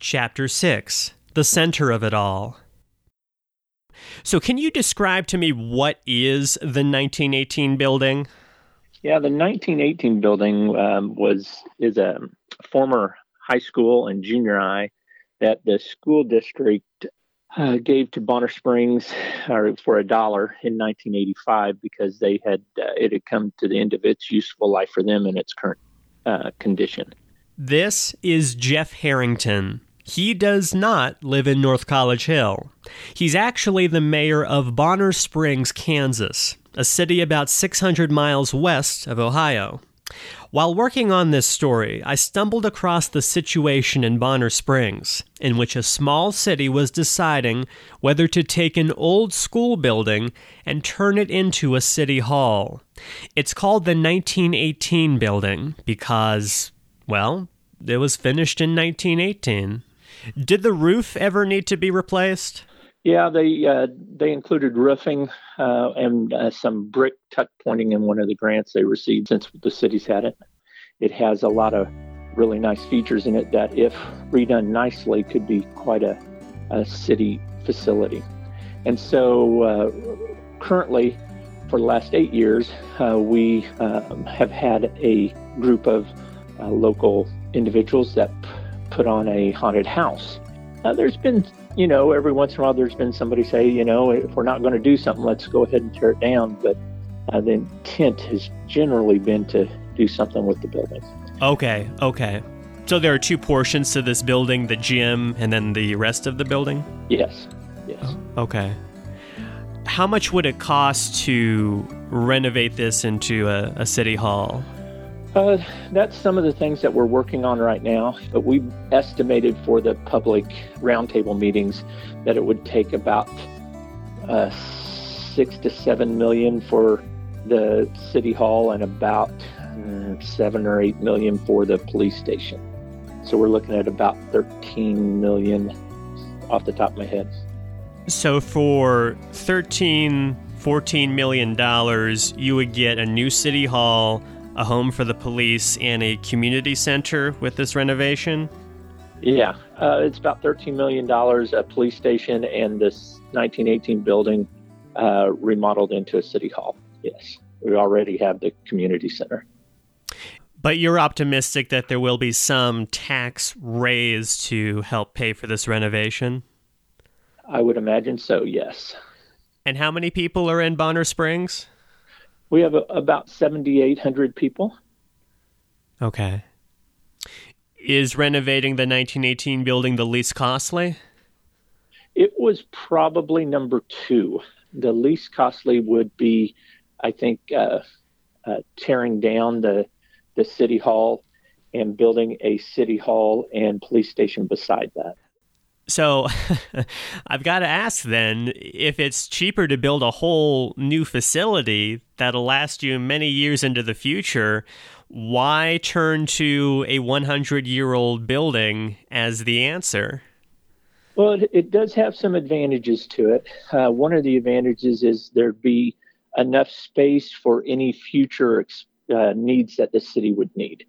Chapter 6 The Center of It All. So, can you describe to me what is the 1918 building? Yeah, the 1918 building um, was is a former high school and junior high that the school district uh, gave to Bonner Springs uh, for a dollar in 1985 because they had uh, it had come to the end of its useful life for them in its current uh, condition. This is Jeff Harrington. He does not live in North College Hill. He's actually the mayor of Bonner Springs, Kansas, a city about 600 miles west of Ohio. While working on this story, I stumbled across the situation in Bonner Springs, in which a small city was deciding whether to take an old school building and turn it into a city hall. It's called the 1918 building because, well, it was finished in 1918. Did the roof ever need to be replaced? Yeah, they uh, they included roofing uh, and uh, some brick tuck pointing in one of the grants they received since the city's had it. It has a lot of really nice features in it that, if redone nicely, could be quite a, a city facility. And so, uh, currently, for the last eight years, uh, we um, have had a group of uh, local individuals that put on a haunted house. there's been you know, every once in a while there's been somebody say, you know, if we're not going to do something, let's go ahead and tear it down. But uh, the intent has generally been to do something with the building. Okay, okay. So there are two portions to this building the gym and then the rest of the building? Yes, yes. Oh, okay. How much would it cost to renovate this into a, a city hall? Uh, that's some of the things that we're working on right now. But we estimated for the public roundtable meetings that it would take about uh, six to seven million for the city hall and about uh, seven or eight million for the police station. So we're looking at about 13 million off the top of my head. So for 13, 14 million dollars, you would get a new city hall a home for the police, and a community center with this renovation? Yeah, uh, it's about $13 million, a police station, and this 1918 building uh, remodeled into a city hall. Yes, we already have the community center. But you're optimistic that there will be some tax raise to help pay for this renovation? I would imagine so, yes. And how many people are in Bonner Springs? We have a, about 7,800 people. Okay. Is renovating the 1918 building the least costly? It was probably number two. The least costly would be, I think, uh, uh, tearing down the the city hall and building a city hall and police station beside that. So I've got to ask then if it's cheaper to build a whole new facility that'll last you many years into the future, why turn to a 100 year old building as the answer? Well, it, it, does have some advantages to it. Uh, one of the advantages is there'd be enough space for any future uh, needs that the city would need.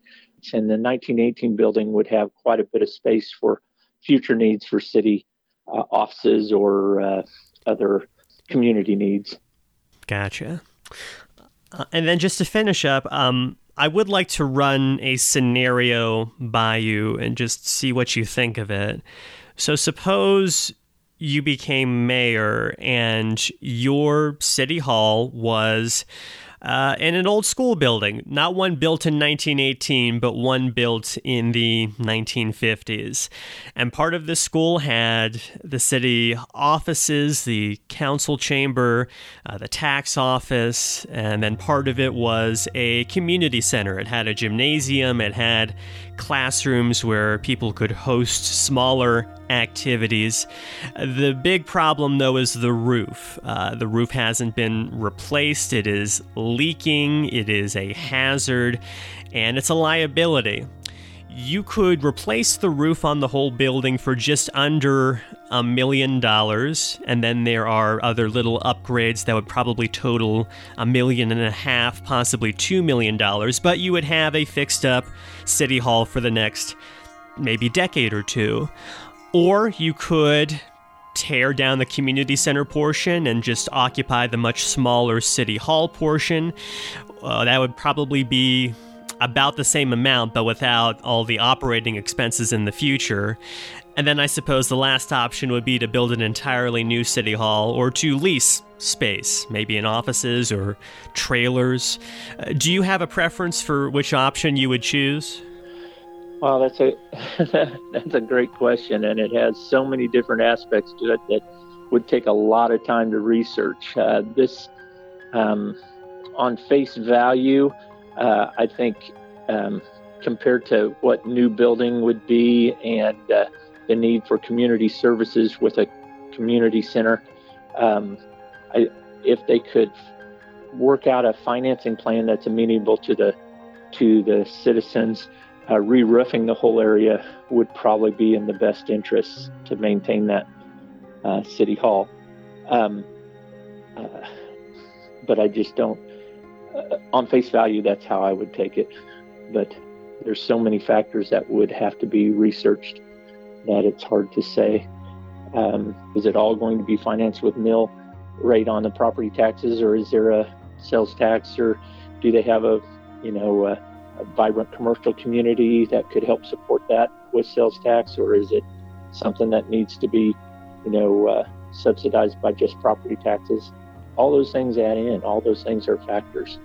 And the 1918 building would have quite a bit of space for future needs for city uh, offices or uh, other community needs. Gotcha. Uh, and then just to finish up, um, I would like to run a scenario by you and just see what you think of it. So, suppose you became mayor and your city hall was uh, in an old school building, not one built in 1918, but one built in the 1950s. And part of the school had the city offices, the council chamber, uh, the tax office, and then part of it was a community center. It had a gymnasium, it had classrooms where people could host smaller activities. The big problem, though, is the roof. Uh, the roof hasn't been replaced, it is leaking, it is a hazard, and it's a liability. You could replace the roof on the whole building for just under a million dollars, and then there are other little upgrades that would probably total a million and a half, possibly two million dollars, but you would have a fixed up city hall for the next maybe decade or two. Or you could tear down the community center portion and just occupy the much smaller city hall portion. Uh, that would probably be about the same amount, but without all the operating expenses in the future. And then I suppose the last option would be to build an entirely new city hall or to lease space, maybe in offices or trailers. Uh, do you have a preference for which option you would choose? Well, that's a that's a great question, and it has so many different aspects to it that would take a lot of time to research. Uh, this, um, on face value, uh, I think um, compared to what new building would be and uh, the need for community services with a community center. Um, I, if they could work out a financing plan that's amenable to the to the citizens, uh, re-roofing the whole area would probably be in the best interest to maintain that uh, city hall. Um, uh, but I just don't. Uh, on face value, that's how I would take it. But there's so many factors that would have to be researched that it's hard to say. Um, is it all going to be financed with mill rate on the property taxes, or is there a sales tax, or do they have a you know a, vibrant commercial community that could help support that with sales tax, or is it something that needs to be you know uh, subsidized by just property taxes? All those things add in. All those things are factors.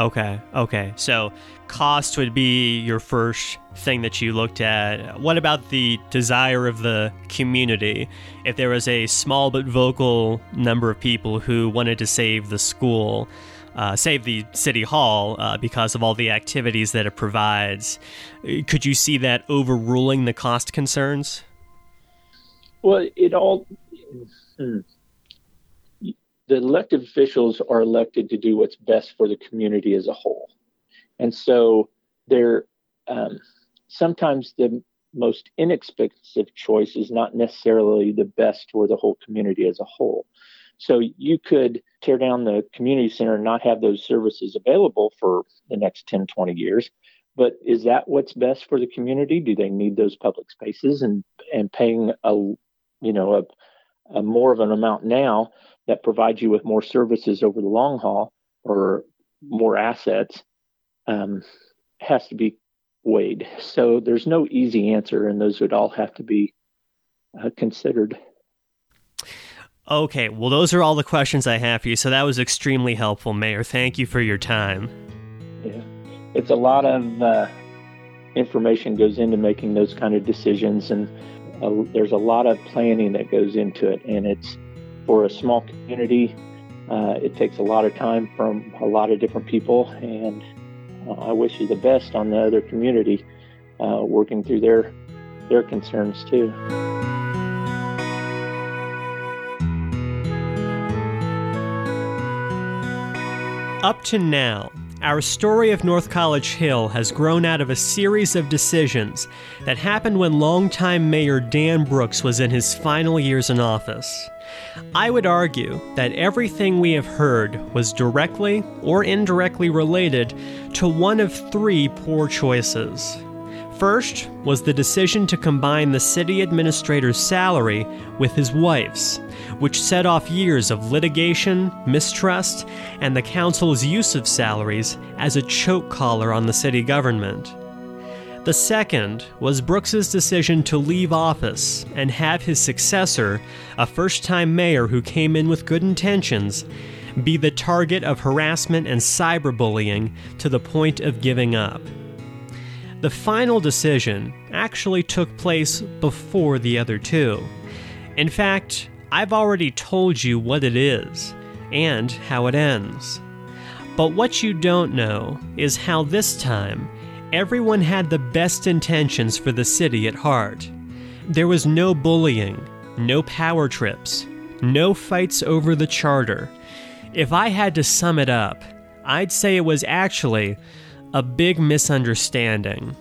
Okay, okay. So cost would be your first thing that you looked at. What about the desire of the community? If there was a small but vocal number of people who wanted to save the school, uh, save the city hall uh, because of all the activities that it provides, could you see that overruling the cost concerns? Well, it all. Hmm the elected officials are elected to do what's best for the community as a whole. And so they're um, sometimes the most inexpensive choice is not necessarily the best for the whole community as a whole. So you could tear down the community center and not have those services available for the next 10, 20 years. But is that what's best for the community? Do they need those public spaces and, and paying a, you know, a, a more of an amount now that provides you with more services over the long haul or more assets um, has to be weighed. So there's no easy answer, and those would all have to be uh, considered. Okay, well, those are all the questions I have for you. So that was extremely helpful, Mayor. Thank you for your time. Yeah, it's a lot of uh, information goes into making those kind of decisions, and uh, there's a lot of planning that goes into it, and it's for a small community. Uh, it takes a lot of time from a lot of different people, and uh, I wish you the best on the other community uh, working through their their concerns too. Up to now, our story of North College Hill has grown out of a series of decisions that happened when longtime Mayor Dan Brooks was in his final years in office. I would argue that everything we have heard was directly or indirectly related to one of three poor choices. First was the decision to combine the city administrator's salary with his wife's, which set off years of litigation, mistrust, and the council's use of salaries as a choke collar on the city government. The second was Brooks's decision to leave office and have his successor, a first time mayor who came in with good intentions, be the target of harassment and cyberbullying to the point of giving up. The final decision actually took place before the other two. In fact, I've already told you what it is and how it ends. But what you don't know is how this time Everyone had the best intentions for the city at heart. There was no bullying, no power trips, no fights over the charter. If I had to sum it up, I'd say it was actually a big misunderstanding.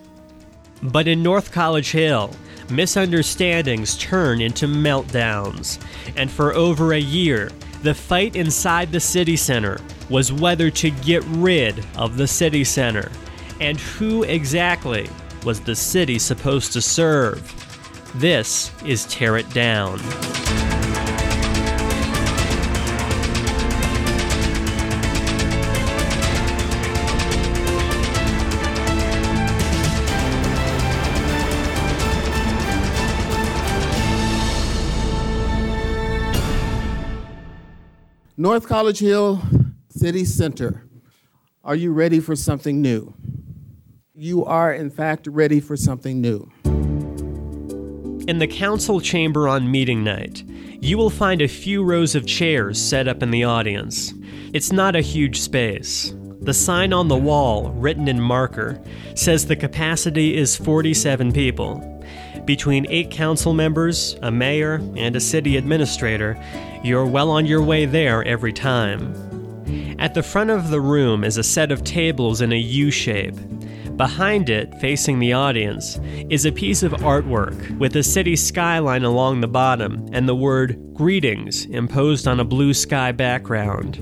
But in North College Hill, misunderstandings turn into meltdowns, and for over a year, the fight inside the city center was whether to get rid of the city center and who exactly was the city supposed to serve? This is Tear It Down. North College Hill City Center. Are you ready for something new? You are, in fact, ready for something new. In the council chamber on meeting night, you will find a few rows of chairs set up in the audience. It's not a huge space. The sign on the wall, written in marker, says the capacity is 47 people. Between eight council members, a mayor, and a city administrator, you're well on your way there every time. At the front of the room is a set of tables in a U shape. Behind it, facing the audience, is a piece of artwork with a city skyline along the bottom and the word Greetings imposed on a blue sky background.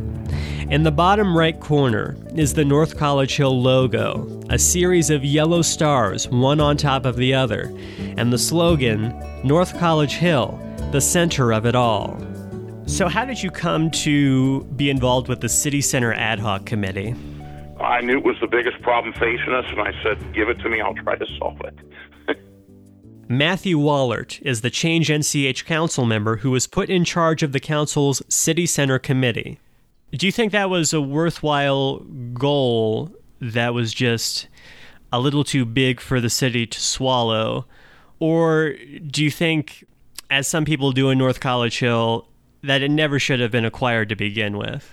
In the bottom right corner is the North College Hill logo, a series of yellow stars, one on top of the other, and the slogan, North College Hill, the center of it all. So, how did you come to be involved with the City Center Ad Hoc Committee? I knew it was the biggest problem facing us, and I said, give it to me, I'll try to solve it. Matthew Wallert is the Change NCH council member who was put in charge of the council's City Center Committee. Do you think that was a worthwhile goal that was just a little too big for the city to swallow? Or do you think, as some people do in North College Hill, that it never should have been acquired to begin with?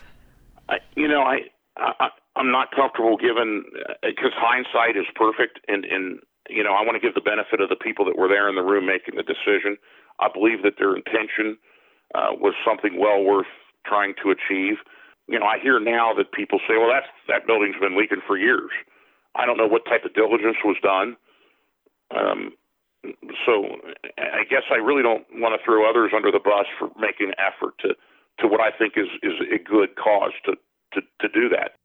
I, you know, I, I I'm not comfortable given because uh, hindsight is perfect, and and you know I want to give the benefit of the people that were there in the room making the decision. I believe that their intention uh, was something well worth trying to achieve. You know, I hear now that people say, "Well, that's that building's been leaking for years." I don't know what type of diligence was done. Um, so I guess I really don't want to throw others under the bus for making an effort to, to what I think is, is a good cause to, to, to do that.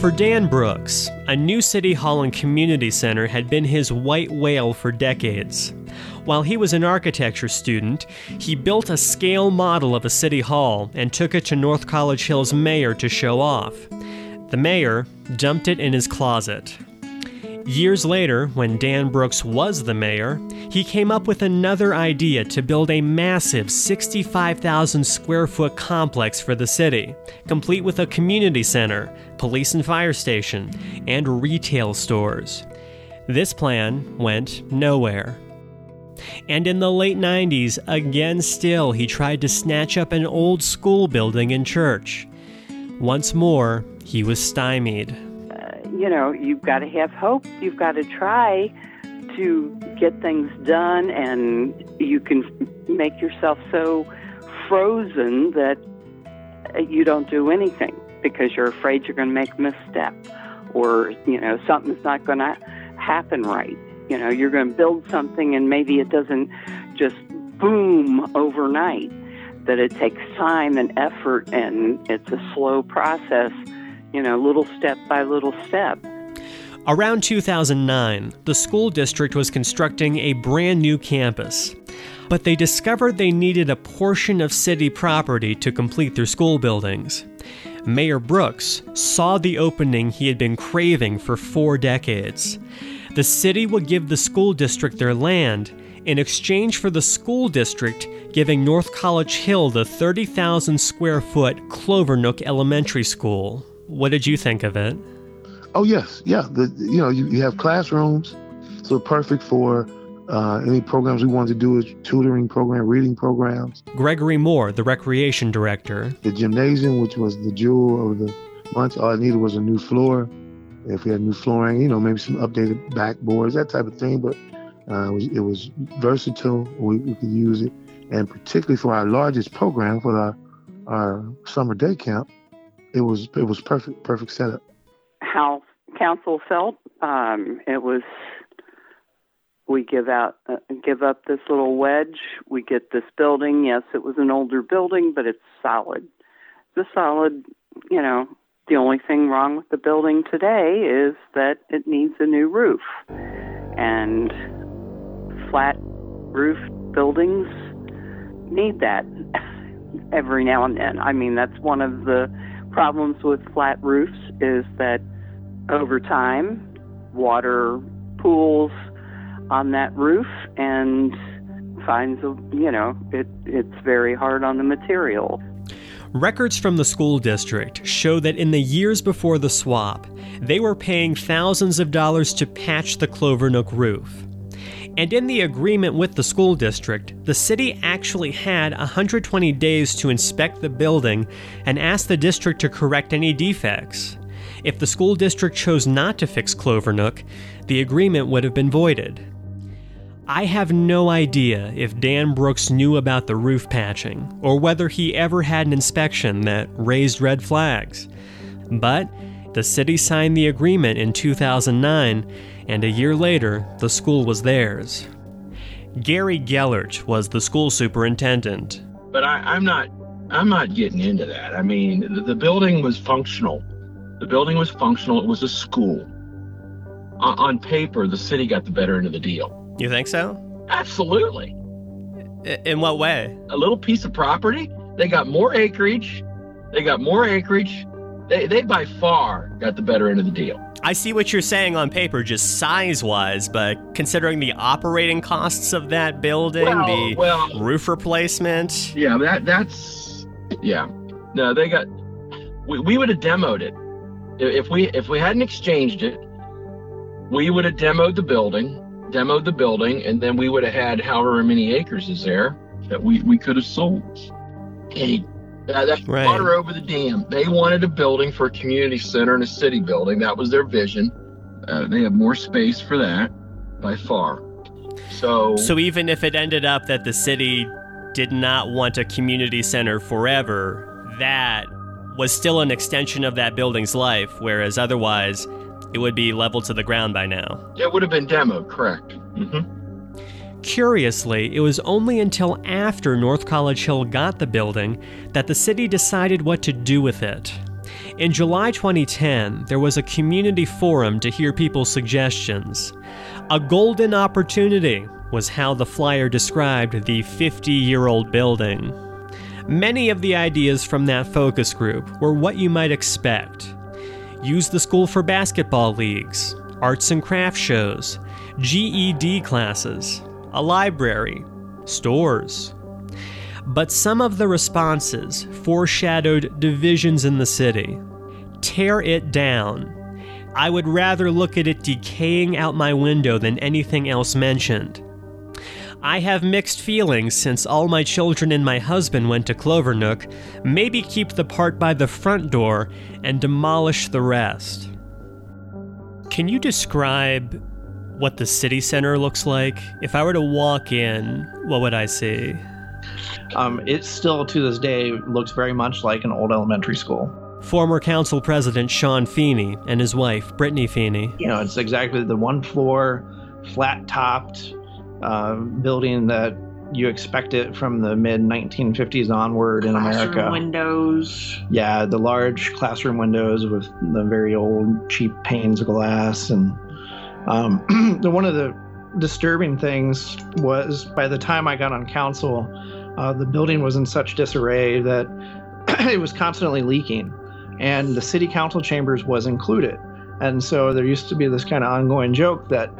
For Dan Brooks, a new City Hall and Community Center had been his white whale for decades. While he was an architecture student, he built a scale model of a city hall and took it to North College Hill's mayor to show off. The mayor dumped it in his closet. Years later, when Dan Brooks was the mayor, he came up with another idea to build a massive 65,000 square foot complex for the city, complete with a community center, police and fire station, and retail stores. This plan went nowhere. And in the late 90s, again still, he tried to snatch up an old school building and church. Once more, he was stymied you know, you've got to have hope. You've got to try to get things done, and you can make yourself so frozen that you don't do anything because you're afraid you're going to make a misstep or, you know, something's not going to happen right. You know, you're going to build something and maybe it doesn't just boom overnight, that it takes time and effort and it's a slow process you know, little step by little step. Around 2009, the school district was constructing a brand new campus. But they discovered they needed a portion of city property to complete their school buildings. Mayor Brooks saw the opening he had been craving for four decades. The city would give the school district their land in exchange for the school district giving North College Hill the 30,000 square foot Clovernook Elementary School. What did you think of it? Oh yes, yeah. The you know you, you have classrooms, so perfect for uh, any programs we wanted to do is tutoring program, reading programs. Gregory Moore, the recreation director. The gymnasium, which was the jewel of the month, all I needed was a new floor. If we had new flooring, you know, maybe some updated backboards, that type of thing. But uh, it, was, it was versatile. We, we could use it, and particularly for our largest program, for our our summer day camp, it was it was perfect perfect setup. How council felt um, it was we give out uh, give up this little wedge we get this building yes it was an older building but it's solid a solid you know The only thing wrong with the building today is that it needs a new roof. And flat roof buildings need that every now and then. I mean, that's one of the problems with flat roofs is that over time, water pools on that roof and finds a, you know, it, it's very hard on the material. Records from the school district show that in the years before the swap, they were paying thousands of dollars to patch the Clovernook roof. And in the agreement with the school district, the city actually had 120 days to inspect the building and ask the district to correct any defects. If the school district chose not to fix Clovernook, the agreement would have been voided. I have no idea if Dan Brooks knew about the roof patching or whether he ever had an inspection that raised red flags. But the city signed the agreement in 2009, and a year later, the school was theirs. Gary Gellert was the school superintendent. But I, am not. I'm not getting into that. I mean, the, the building was functional. The building was functional. It was a school. On, on paper, the city got the better end of the deal. You think so? Absolutely. In what way? A little piece of property. They got more acreage. They got more acreage. They, they by far got the better end of the deal. I see what you're saying on paper, just size wise, but considering the operating costs of that building, well, the well, roof replacement. Yeah, that that's yeah. No, they got. We, we would have demoed it if we if we hadn't exchanged it. We would have demoed the building demoed the building, and then we would have had however many acres is there that we, we could have sold. Hey, that, that's right. water over the dam. They wanted a building for a community center and a city building. That was their vision. Uh, they have more space for that by far. So, so even if it ended up that the city did not want a community center forever, that was still an extension of that building's life, whereas otherwise it would be leveled to the ground by now. It would have been demoed, correct. Mm-hmm. Curiously, it was only until after North College Hill got the building that the city decided what to do with it. In July 2010, there was a community forum to hear people's suggestions. A golden opportunity was how the flyer described the 50 year old building. Many of the ideas from that focus group were what you might expect use the school for basketball leagues, arts and craft shows, GED classes, a library, stores. But some of the responses foreshadowed divisions in the city. Tear it down. I would rather look at it decaying out my window than anything else mentioned. I have mixed feelings since all my children and my husband went to Clovernook. Maybe keep the part by the front door and demolish the rest. Can you describe what the city center looks like? If I were to walk in, what would I see? Um, it still, to this day, looks very much like an old elementary school. Former council president Sean Feeney and his wife, Brittany Feeney. You know, it's exactly the one floor, flat topped, uh, building that you expect it from the mid 1950s onward in America. Windows. Yeah, the large classroom windows with the very old cheap panes of glass, and um, one of the disturbing things was by the time I got on council, uh, the building was in such disarray that it was constantly leaking, and the city council chambers was included. And so there used to be this kind of ongoing joke that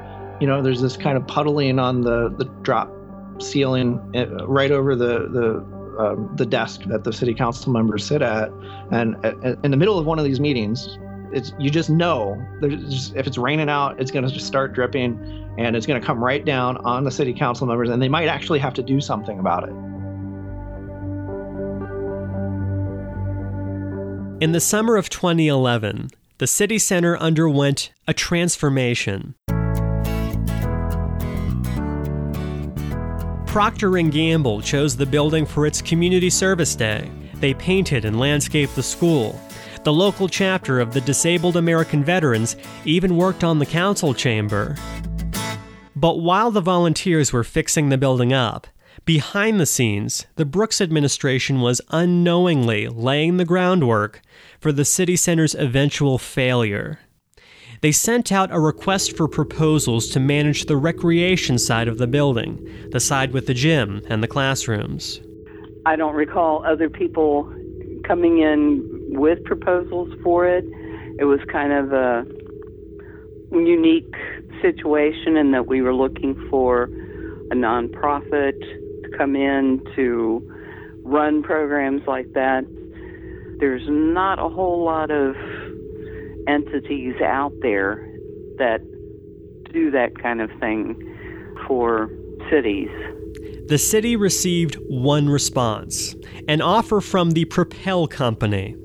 you know, there's this kind of puddling on the, the drop ceiling eh, right over the the um, the desk that the city council members sit at, and uh, in the middle of one of these meetings, it's you just know if it's raining out, it's going to just start dripping, and it's going to come right down on the city council members, and they might actually have to do something about it. In the summer of 2011, the city center underwent a transformation. Procter & Gamble chose the building for its community service day. They painted and landscaped the school. The local chapter of the Disabled American Veterans even worked on the council chamber. But while the volunteers were fixing the building up, Behind the scenes, the Brooks administration was unknowingly laying the groundwork for the city center's eventual failure. They sent out a request for proposals to manage the recreation side of the building, the side with the gym and the classrooms. I don't recall other people coming in with proposals for it. It was kind of a unique situation in that we were looking for a nonprofit to come in to run programs like that. There's not a whole lot of entities out there that do that kind of thing for cities. The city received one response an offer from the Propel Company.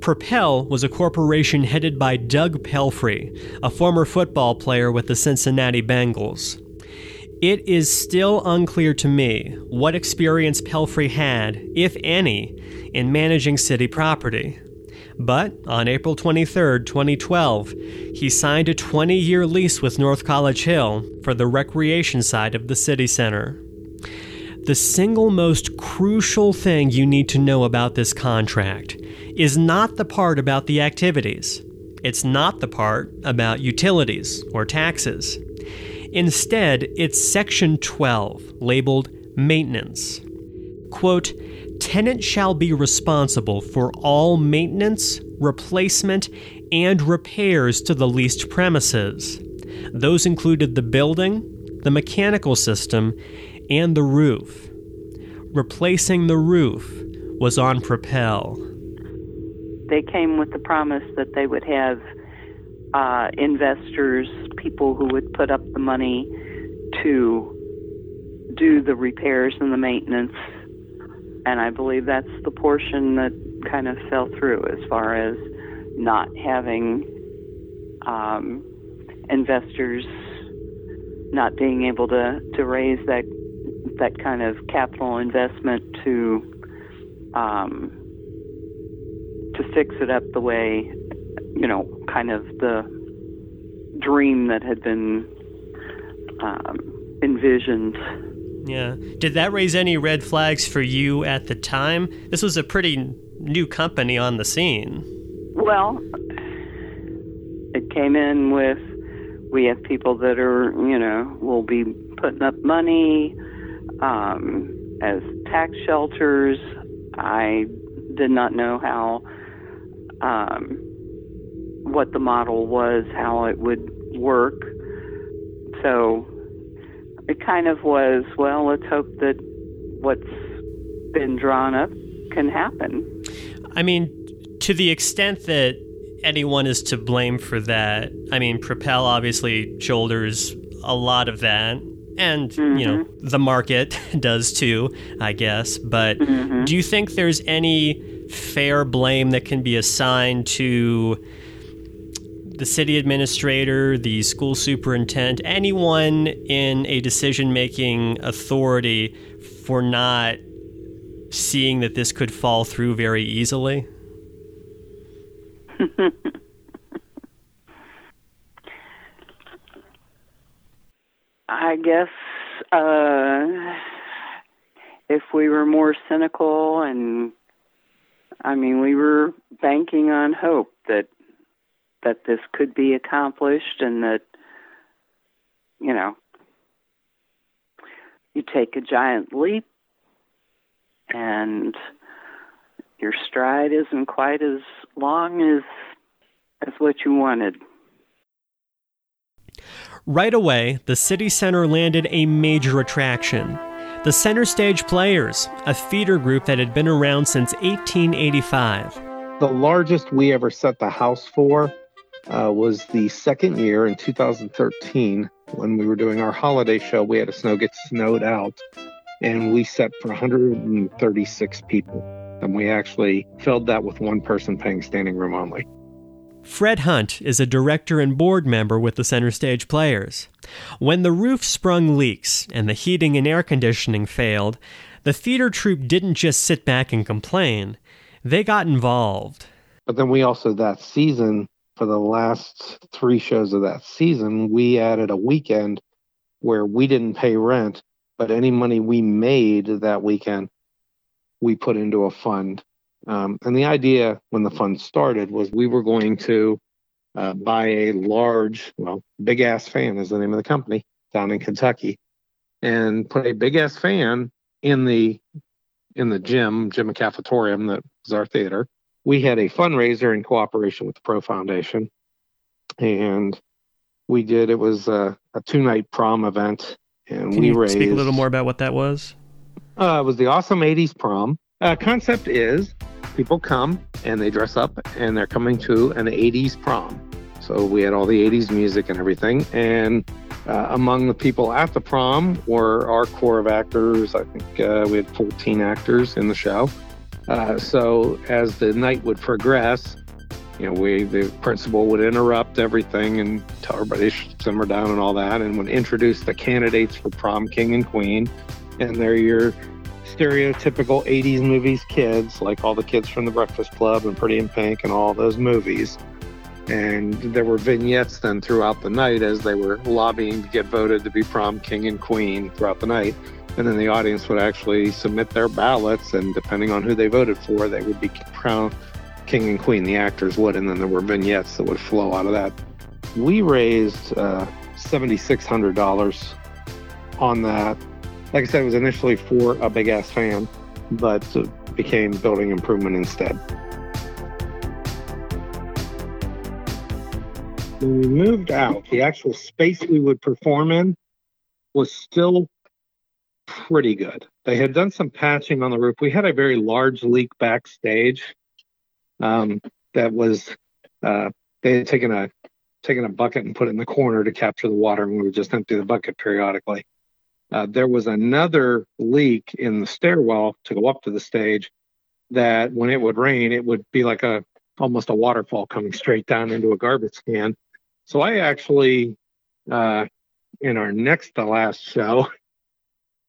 Propel was a corporation headed by Doug Pelfrey, a former football player with the Cincinnati Bengals. It is still unclear to me what experience Pelfrey had, if any, in managing city property. But on April 23, 2012, he signed a 20 year lease with North College Hill for the recreation side of the city center. The single most crucial thing you need to know about this contract is not the part about the activities. It's not the part about utilities or taxes. Instead, it's Section 12, labeled Maintenance. Quote, tenant shall be responsible for all maintenance, replacement, and repairs to the leased premises. Those included the building, the mechanical system, and the roof. Replacing the roof was on Propel. They came with the promise that they would have uh, investors, people who would put up the money to do the repairs and the maintenance. And I believe that's the portion that kind of fell through as far as not having um, investors not being able to, to raise that that kind of capital investment to um, to fix it up the way you know kind of the dream that had been um, envisioned yeah. Did that raise any red flags for you at the time? This was a pretty new company on the scene. Well, it came in with we have people that are, you know, will be putting up money um, as tax shelters. I did not know how um, what the model was, how it would work. So it kind of was, well, let's hope that what's been drawn up can happen. I mean, to the extent that anyone is to blame for that, I mean, Propel obviously shoulders a lot of that. And, mm-hmm. you know, mm-hmm. the market does too, I guess. But mm-hmm. do you think there's any fair blame that can be assigned to the city administrator, the school superintendent, anyone in a decision making authority for not seeing that this could fall through very easily? I guess uh, if we were more cynical and I mean, we were banking on hope that that this could be accomplished and that you know you take a giant leap and your stride isn't quite as long as as what you wanted. Right away, the city center landed a major attraction. The Center Stage Players, a theater group that had been around since 1885. The largest we ever set the house for uh, was the second year in 2013 when we were doing our holiday show. We had a snow get snowed out, and we set for 136 people. And we actually filled that with one person paying standing room only. Fred Hunt is a director and board member with the Center Stage Players. When the roof sprung leaks and the heating and air conditioning failed, the theater troupe didn't just sit back and complain, they got involved. But then we also, that season, for the last three shows of that season, we added a weekend where we didn't pay rent but any money we made that weekend, we put into a fund. Um, and the idea when the fund started was we were going to uh, buy a large, well, big ass fan is the name of the company down in Kentucky, and put a big ass fan in the in the gym, gym and cafetorium that was our theater. We had a fundraiser in cooperation with the Pro Foundation, and we did. It was a, a two night prom event, and Can we you raised. speak a little more about what that was? Uh, it was the awesome 80s prom. Uh, concept is people come and they dress up and they're coming to an 80s prom. So we had all the 80s music and everything. And uh, among the people at the prom were our core of actors. I think uh, we had 14 actors in the show. Uh, so as the night would progress, you know, we the principal would interrupt everything and tell everybody simmer down and all that, and would introduce the candidates for prom king and queen, and they're your stereotypical 80s movies kids, like all the kids from The Breakfast Club and Pretty in Pink and all those movies. And there were vignettes then throughout the night as they were lobbying to get voted to be prom king and queen throughout the night. And then the audience would actually submit their ballots, and depending on who they voted for, they would be crowned king and queen. The actors would, and then there were vignettes that would flow out of that. We raised uh, $7,600 on that like I said, it was initially for a big ass fan, but became building improvement instead. When we moved out, the actual space we would perform in was still pretty good. They had done some patching on the roof. We had a very large leak backstage um, that was uh, they had taken a taken a bucket and put it in the corner to capture the water, and we would just empty the bucket periodically. Uh, there was another leak in the stairwell to go up to the stage that when it would rain, it would be like a almost a waterfall coming straight down into a garbage can. So I actually, uh, in our next to last show,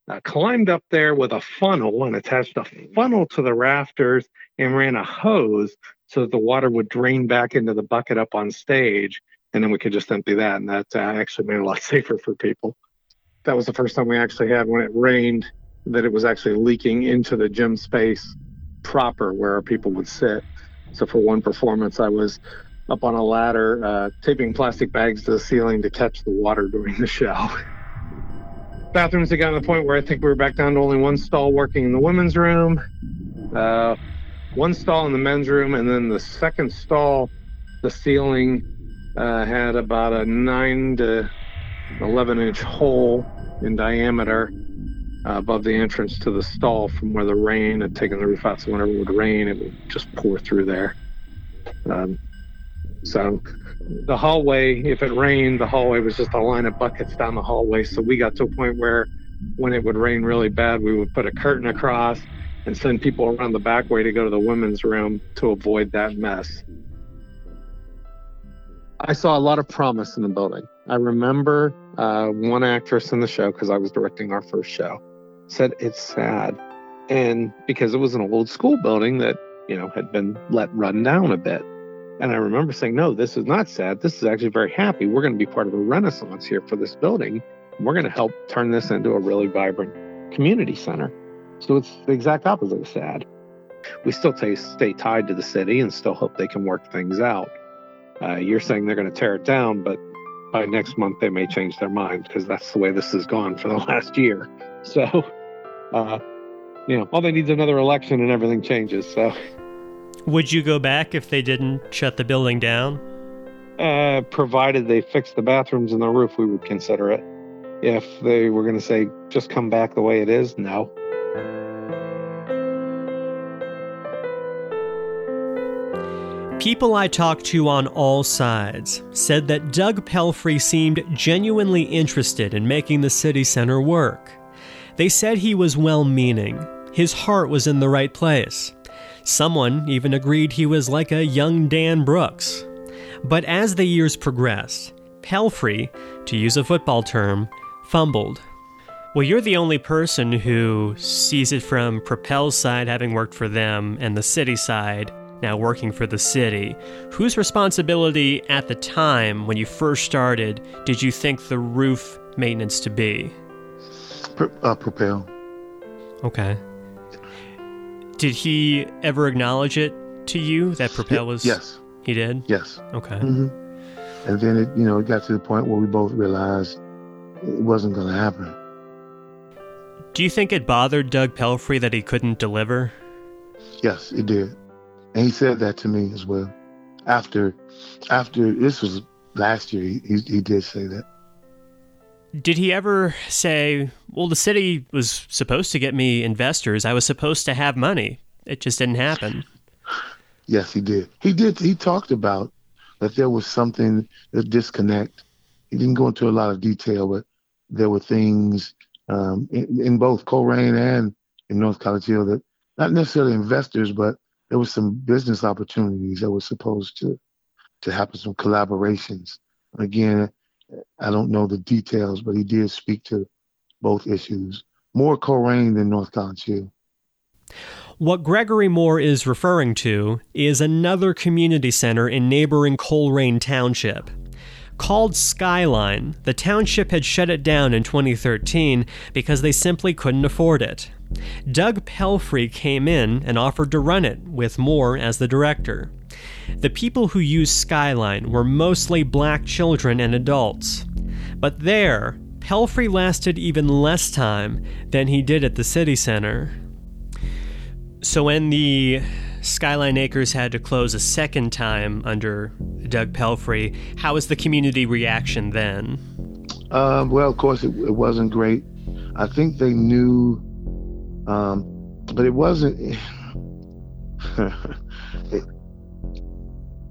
uh, climbed up there with a funnel and attached a funnel to the rafters and ran a hose so that the water would drain back into the bucket up on stage. And then we could just empty that. And that uh, actually made it a lot safer for people that was the first time we actually had when it rained that it was actually leaking into the gym space proper where people would sit. So for one performance, I was up on a ladder uh, taping plastic bags to the ceiling to catch the water during the show. Bathrooms had gotten to the point where I think we were back down to only one stall working in the women's room, uh, one stall in the men's room, and then the second stall, the ceiling uh, had about a nine to 11 inch hole in diameter uh, above the entrance to the stall from where the rain had taken the roof out. So whenever it would rain, it would just pour through there. Um, so the hallway, if it rained, the hallway was just a line of buckets down the hallway. So we got to a point where when it would rain really bad, we would put a curtain across and send people around the back way to go to the women's room to avoid that mess. I saw a lot of promise in the building. I remember uh, one actress in the show, because I was directing our first show, said it's sad. And because it was an old school building that, you know, had been let run down a bit. And I remember saying, no, this is not sad. This is actually very happy. We're going to be part of a renaissance here for this building. We're going to help turn this into a really vibrant community center. So it's the exact opposite of sad. We still t- stay tied to the city and still hope they can work things out. Uh, you're saying they're going to tear it down, but by next month they may change their mind because that's the way this has gone for the last year. So, uh, you know, all they need is another election and everything changes. So, Would you go back if they didn't shut the building down? uh, provided they fix the bathrooms and the roof, we would consider it. If they were going to say just come back the way it is, no. People I talked to on all sides said that Doug Pelfrey seemed genuinely interested in making the city center work. They said he was well meaning, his heart was in the right place. Someone even agreed he was like a young Dan Brooks. But as the years progressed, Pelfrey, to use a football term, fumbled. Well, you're the only person who sees it from Propel's side, having worked for them, and the city side, now working for the city. Whose responsibility at the time when you first started did you think the roof maintenance to be? Uh, Propel. Okay. Did he ever acknowledge it to you that Propel was? Yes. He did. Yes. Okay. hmm And then it, you know, it got to the point where we both realized it wasn't going to happen. Do you think it bothered Doug Pelfrey that he couldn't deliver? Yes, it did. And he said that to me as well. After, after this was last year, he, he, he did say that. Did he ever say, "Well, the city was supposed to get me investors. I was supposed to have money. It just didn't happen." Yes, he did. He did. He talked about that there was something, a disconnect. He didn't go into a lot of detail, but there were things um, in, in both Colerain and in North College Hill that not necessarily investors, but there was some business opportunities that were supposed to to happen, some collaborations. Again, I don't know the details, but he did speak to both issues. More Colerain than North College. What Gregory Moore is referring to is another community center in neighboring Colerain Township. Called Skyline, the township had shut it down in 2013 because they simply couldn't afford it. Doug Pelfrey came in and offered to run it, with Moore as the director. The people who used Skyline were mostly black children and adults. But there, Pelfrey lasted even less time than he did at the city center. So when the Skyline Acres had to close a second time under Doug Pelfrey, how was the community reaction then? Um, well, of course, it, it wasn't great. I think they knew, um, but it wasn't. it,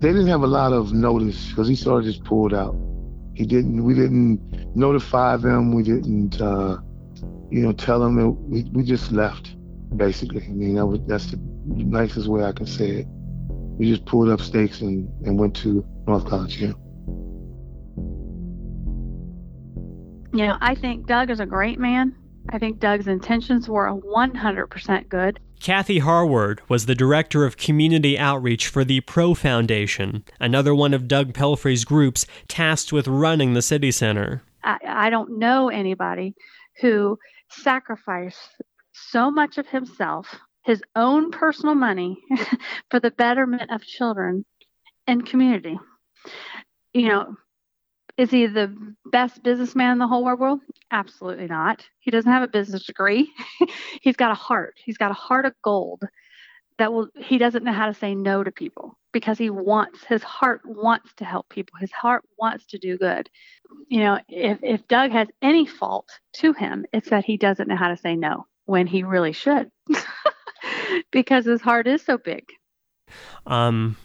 they didn't have a lot of notice because he sort of just pulled out. He didn't. We didn't notify them. We didn't, uh, you know, tell them. That we we just left. Basically, I mean, that was that's the nicest way I can say it. We just pulled up stakes and, and went to North College Hill. You know, I think Doug is a great man. I think Doug's intentions were 100% good. Kathy Harward was the director of community outreach for the Pro Foundation, another one of Doug Pelfrey's groups tasked with running the city center. I, I don't know anybody who sacrificed so much of himself, his own personal money, for the betterment of children and community. You know, is he the best businessman in the whole world? Absolutely not. He doesn't have a business degree. He's got a heart. He's got a heart of gold that will he doesn't know how to say no to people because he wants his heart wants to help people. His heart wants to do good. You know, if if Doug has any fault to him, it's that he doesn't know how to say no when he really should. because his heart is so big. Um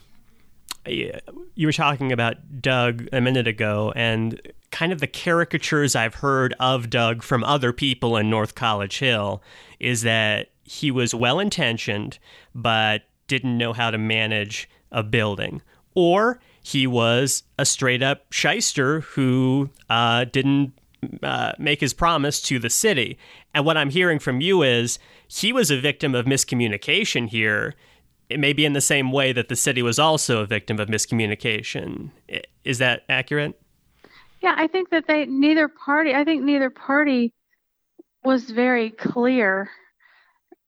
you were talking about Doug a minute ago, and kind of the caricatures I've heard of Doug from other people in North College Hill is that he was well intentioned, but didn't know how to manage a building. Or he was a straight up shyster who uh, didn't uh, make his promise to the city. And what I'm hearing from you is he was a victim of miscommunication here it may be in the same way that the city was also a victim of miscommunication. Is that accurate? Yeah, I think that they neither party. I think neither party was very clear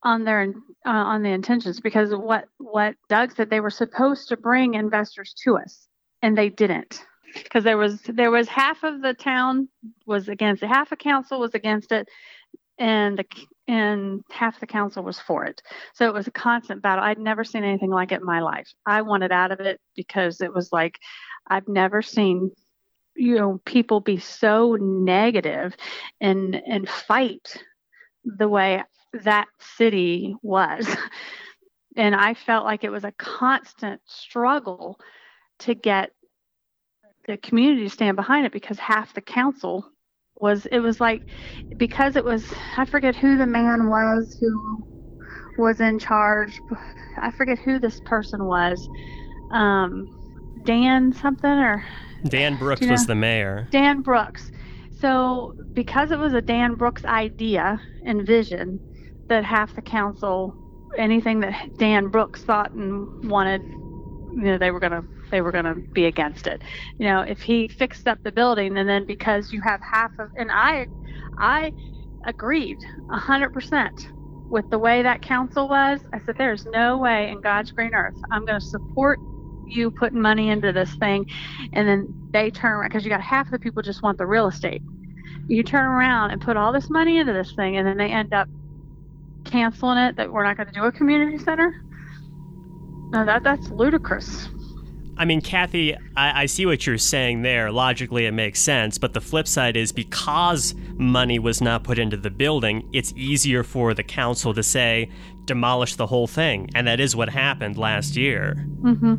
on their uh, on the intentions because what what Doug said they were supposed to bring investors to us and they didn't because there was there was half of the town was against it, half of council was against it, and the and half the council was for it. So it was a constant battle. I'd never seen anything like it in my life. I wanted out of it because it was like I've never seen you know people be so negative and and fight the way that city was. And I felt like it was a constant struggle to get the community to stand behind it because half the council was it was like because it was I forget who the man was who was in charge. I forget who this person was. Um, Dan something or Dan Brooks you know? was the mayor. Dan Brooks. So because it was a Dan Brooks idea and vision that half the council anything that Dan Brooks thought and wanted you know they were going to they were going to be against it. You know, if he fixed up the building and then because you have half of and I I agreed 100% with the way that council was. I said, there's no way in God's green earth I'm going to support you putting money into this thing. And then they turn around because you got half of the people just want the real estate. You turn around and put all this money into this thing, and then they end up canceling it that we're not going to do a community center. No, that that's ludicrous. I mean, Kathy, I, I, see what you're saying there. Logically, it makes sense. But the flip side is because money was not put into the building, it's easier for the council to say, demolish the whole thing. And that is what happened last year. Mm-hmm.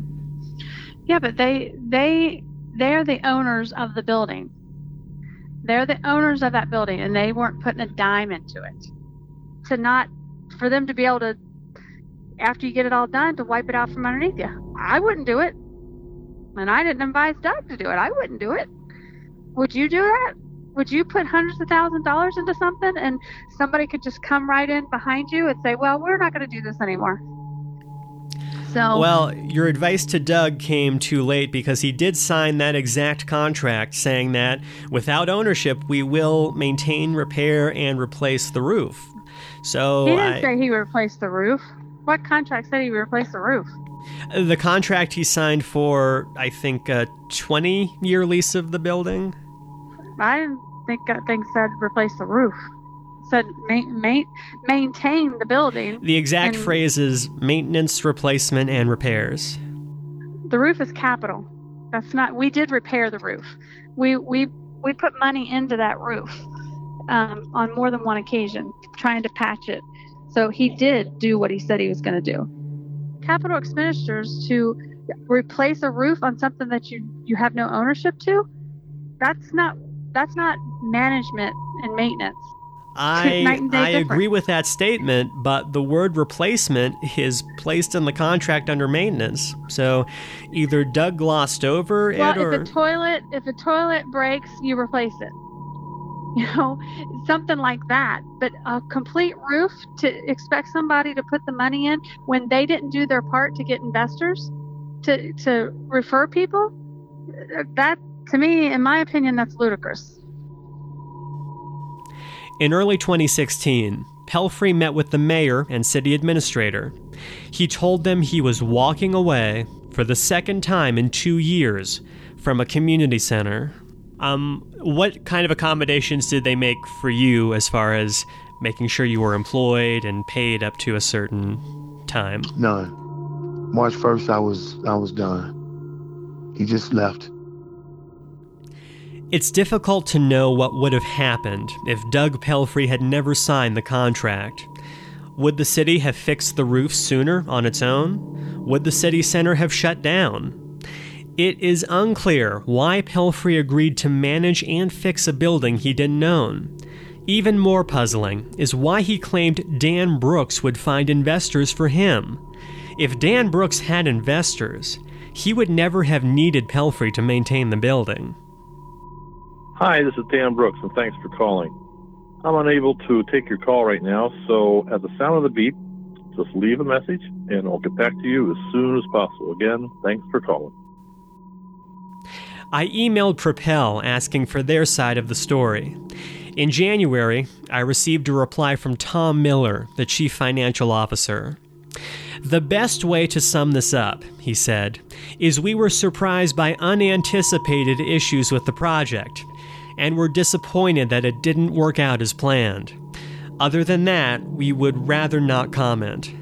Yeah, but they they they're the owners of the building. They're the owners of that building, and they weren't putting a dime into it. To not for them to be able to, after you get it all done, to wipe it out from underneath you. I wouldn't do it, and I didn't advise Doug to do it. I wouldn't do it. Would you do that? Would you put hundreds of thousand dollars into something, and somebody could just come right in behind you and say, "Well, we're not going to do this anymore." So Well, your advice to Doug came too late because he did sign that exact contract saying that without ownership, we will maintain, repair, and replace the roof. So he didn't I, say he replaced the roof. What contract said he replaced the roof? The contract he signed for, I think, a 20 year lease of the building. I think that thing said replace the roof said ma- ma- maintain the building. The exact phrase is maintenance, replacement, and repairs. The roof is capital. That's not. We did repair the roof. We we we put money into that roof um, on more than one occasion, trying to patch it. So he did do what he said he was going to do. Capital expenditures to replace a roof on something that you you have no ownership to. That's not that's not management and maintenance. I I agree with that statement, but the word replacement is placed in the contract under maintenance. So either Doug glossed over well, it or if a toilet if a toilet breaks, you replace it. You know, something like that. But a complete roof to expect somebody to put the money in when they didn't do their part to get investors to to refer people, uh, that to me, in my opinion, that's ludicrous. In early 2016, Pelfrey met with the mayor and city administrator. He told them he was walking away for the second time in two years from a community center. Um, what kind of accommodations did they make for you as far as making sure you were employed and paid up to a certain time? None. March 1st, I was I was done. He just left. It's difficult to know what would have happened if Doug Pelfrey had never signed the contract. Would the city have fixed the roof sooner on its own? Would the city center have shut down? It is unclear why Pelfrey agreed to manage and fix a building he didn't own. Even more puzzling is why he claimed Dan Brooks would find investors for him. If Dan Brooks had investors, he would never have needed Pelfrey to maintain the building. Hi, this is Dan Brooks, and thanks for calling. I'm unable to take your call right now, so at the sound of the beep, just leave a message and I'll get back to you as soon as possible. Again, thanks for calling. I emailed Propel asking for their side of the story. In January, I received a reply from Tom Miller, the chief financial officer. The best way to sum this up, he said, is we were surprised by unanticipated issues with the project and were disappointed that it didn't work out as planned. Other than that, we would rather not comment.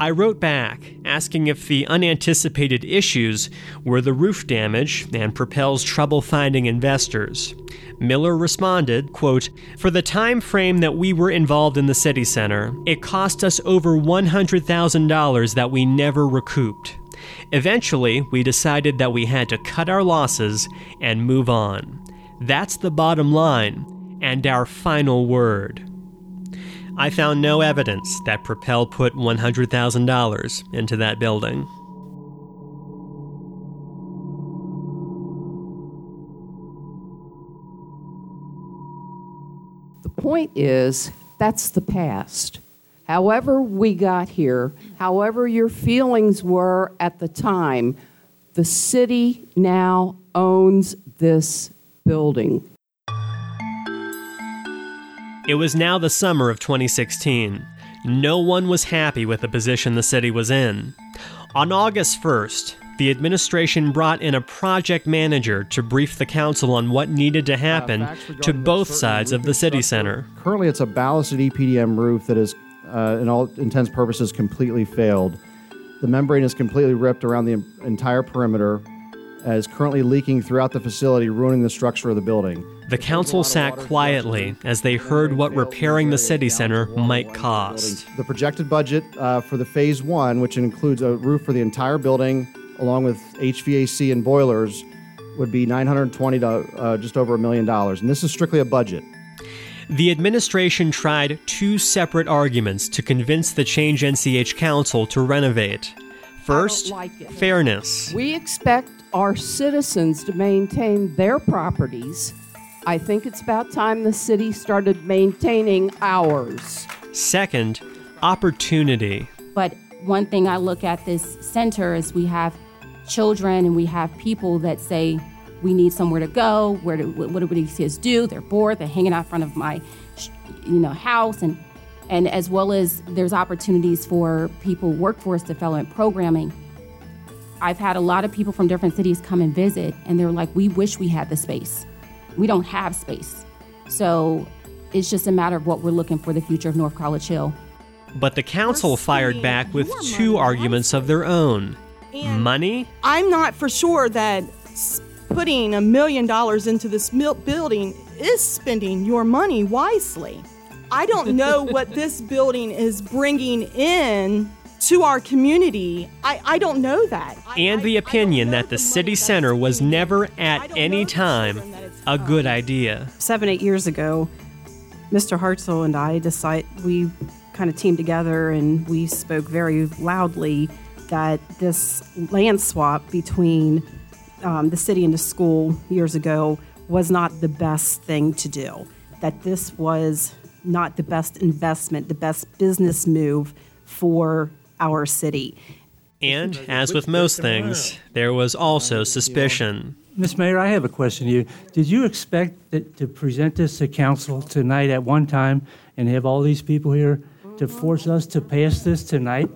I wrote back asking if the unanticipated issues were the roof damage and Propel's trouble finding investors. Miller responded, quote, For the time frame that we were involved in the city center, it cost us over $100,000 that we never recouped. Eventually, we decided that we had to cut our losses and move on. That's the bottom line and our final word. I found no evidence that Propel put $100,000 into that building. The point is, that's the past. However, we got here, however, your feelings were at the time, the city now owns this building. It was now the summer of 2016. No one was happy with the position the city was in. On August 1st, the administration brought in a project manager to brief the council on what needed to happen to both sides of the city center. Currently, it's a ballasted EPDM roof that is, uh, in all intents purposes, completely failed. The membrane is completely ripped around the entire perimeter, and is currently leaking throughout the facility, ruining the structure of the building. The council sat quietly as they heard what repairing the city center might cost. The projected budget uh, for the phase one, which includes a roof for the entire building, along with HVAC and boilers, would be 920 to uh, just over a million dollars. And this is strictly a budget. The administration tried two separate arguments to convince the Change NCH Council to renovate. First, like fairness. We expect our citizens to maintain their properties. I think it's about time the city started maintaining ours. Second, opportunity. But one thing I look at this center is we have children and we have people that say we need somewhere to go. Where do what do these kids do? They're bored. They're hanging out in front of my, you know, house and and as well as there's opportunities for people workforce development programming. I've had a lot of people from different cities come and visit, and they're like, "We wish we had the space. We don't have space." So it's just a matter of what we're looking for the future of North College Hill. But the council fired back with two arguments of their own money I'm not for sure that putting a million dollars into this building is spending your money wisely. I don't know what this building is bringing in to our community. I, I don't know that. and the opinion that the city center was never at any time a good idea. seven, eight years ago, Mr. Hartzell and I decided we kind of teamed together and we spoke very loudly that this land swap between um, the city and the school years ago was not the best thing to do. That this was not the best investment, the best business move for our city. And, as with most things, there was also suspicion. Miss Mayor, I have a question to you. Did you expect that, to present this to council tonight at one time and have all these people here to force us to pass this tonight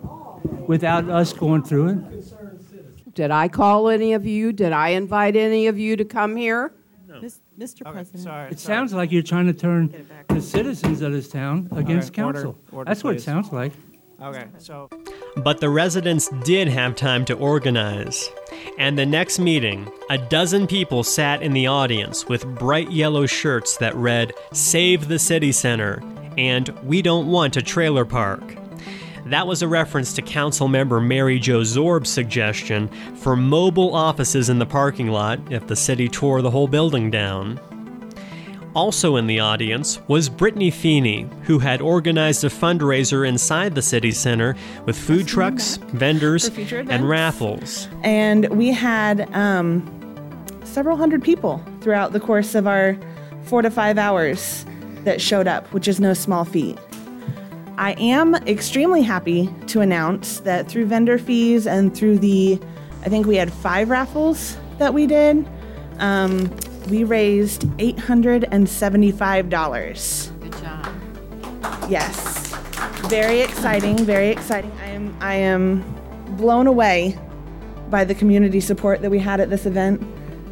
without us going through it? Did I call any of you? Did I invite any of you to come here? Mis- Mr. President. It sounds like you're trying to turn the citizens of this town against order- council. order, That's what it sounds like. Okay, so But the residents did have time to organize. And the next meeting, a dozen people sat in the audience with bright yellow shirts that read, Save the City Center and We Don't Want a Trailer Park. That was a reference to council member Mary Jo Zorb's suggestion for mobile offices in the parking lot if the city tore the whole building down. Also in the audience was Brittany Feeney, who had organized a fundraiser inside the city center with food trucks, vendors, and raffles. and we had um, several hundred people throughout the course of our four to five hours that showed up, which is no small feat. I am extremely happy to announce that through vendor fees and through the, I think we had five raffles that we did, um, we raised $875. Good job. Yes. Very exciting, very exciting. I am I am blown away by the community support that we had at this event.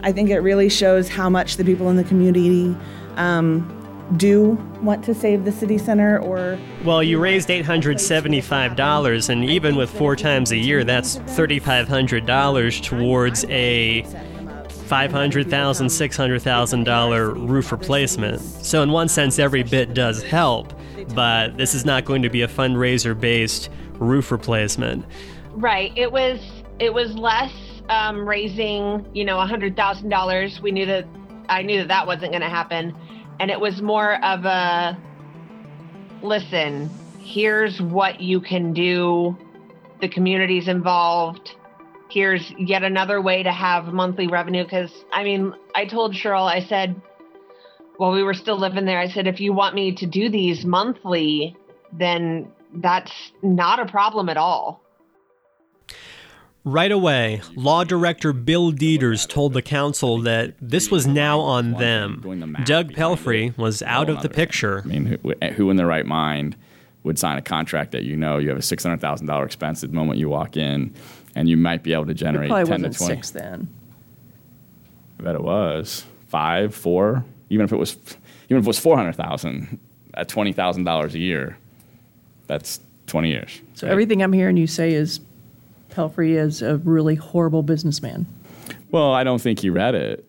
I think it really shows how much the people in the community um, do want to save the city center or Well, you raised $875, and even with four times a year, that's $3,500 towards a $500,000, $600,000 roof replacement. So, in one sense, every bit does help, but this is not going to be a fundraiser based roof replacement. Right. It was it was less um, raising, you know, a hundred thousand dollars. We knew that I knew that that wasn't going to happen, and it was more of a listen. Here's what you can do. The community's involved. Here's yet another way to have monthly revenue. Because I mean, I told Cheryl, I said, while we were still living there, I said, if you want me to do these monthly, then that's not a problem at all. Right away, Law Director Bill Dieters told the council that this was now on them. Doug Pelfrey was out of the picture. I mean, who, who in their right mind would sign a contract that you know you have a six hundred thousand dollar expense the moment you walk in, and you might be able to It generate probably ten to wasn't twenty. six then. I bet it was five, four. Even if it was, even if it was four hundred thousand at twenty thousand dollars a year, that's twenty years. So everything I'm hearing you say is Pelfrey is a really horrible businessman. Well, I don't think he read it.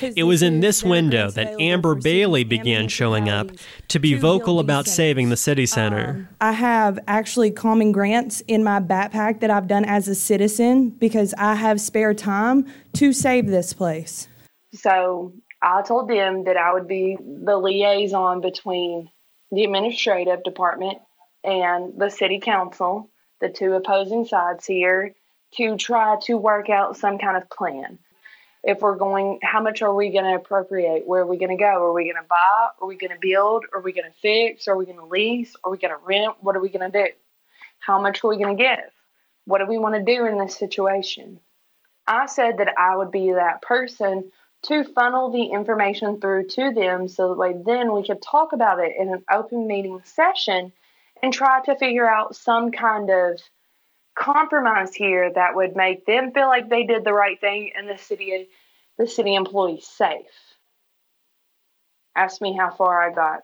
It was in this window that Amber Bailey began showing up to be vocal about saving the city um, center. I have actually calming grants in my backpack that I've done as a citizen because I have spare time to save this place. So I told them that I would be the liaison between the administrative department and the city council, the two opposing sides here, to try to work out some kind of plan. If we're going, how much are we going to appropriate? Where are we going to go? Are we going to buy? Are we going to build? Are we going to fix? Are we going to lease? Are we going to rent? What are we going to do? How much are we going to give? What do we want to do in this situation? I said that I would be that person to funnel the information through to them so that way then we could talk about it in an open meeting session and try to figure out some kind of compromise here that would make them feel like they did the right thing and the city the city employees safe. Ask me how far I got.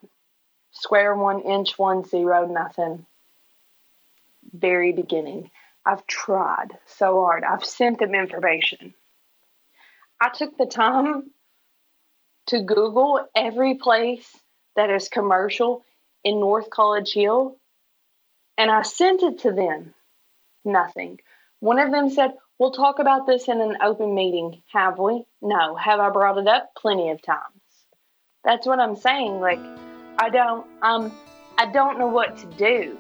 Square one, inch one, zero, nothing. Very beginning. I've tried so hard. I've sent them information. I took the time to Google every place that is commercial in North College Hill and I sent it to them. Nothing. One of them said, We'll talk about this in an open meeting. Have we? No. Have I brought it up? Plenty of times. That's what I'm saying. Like, I don't, um, I don't know what to do.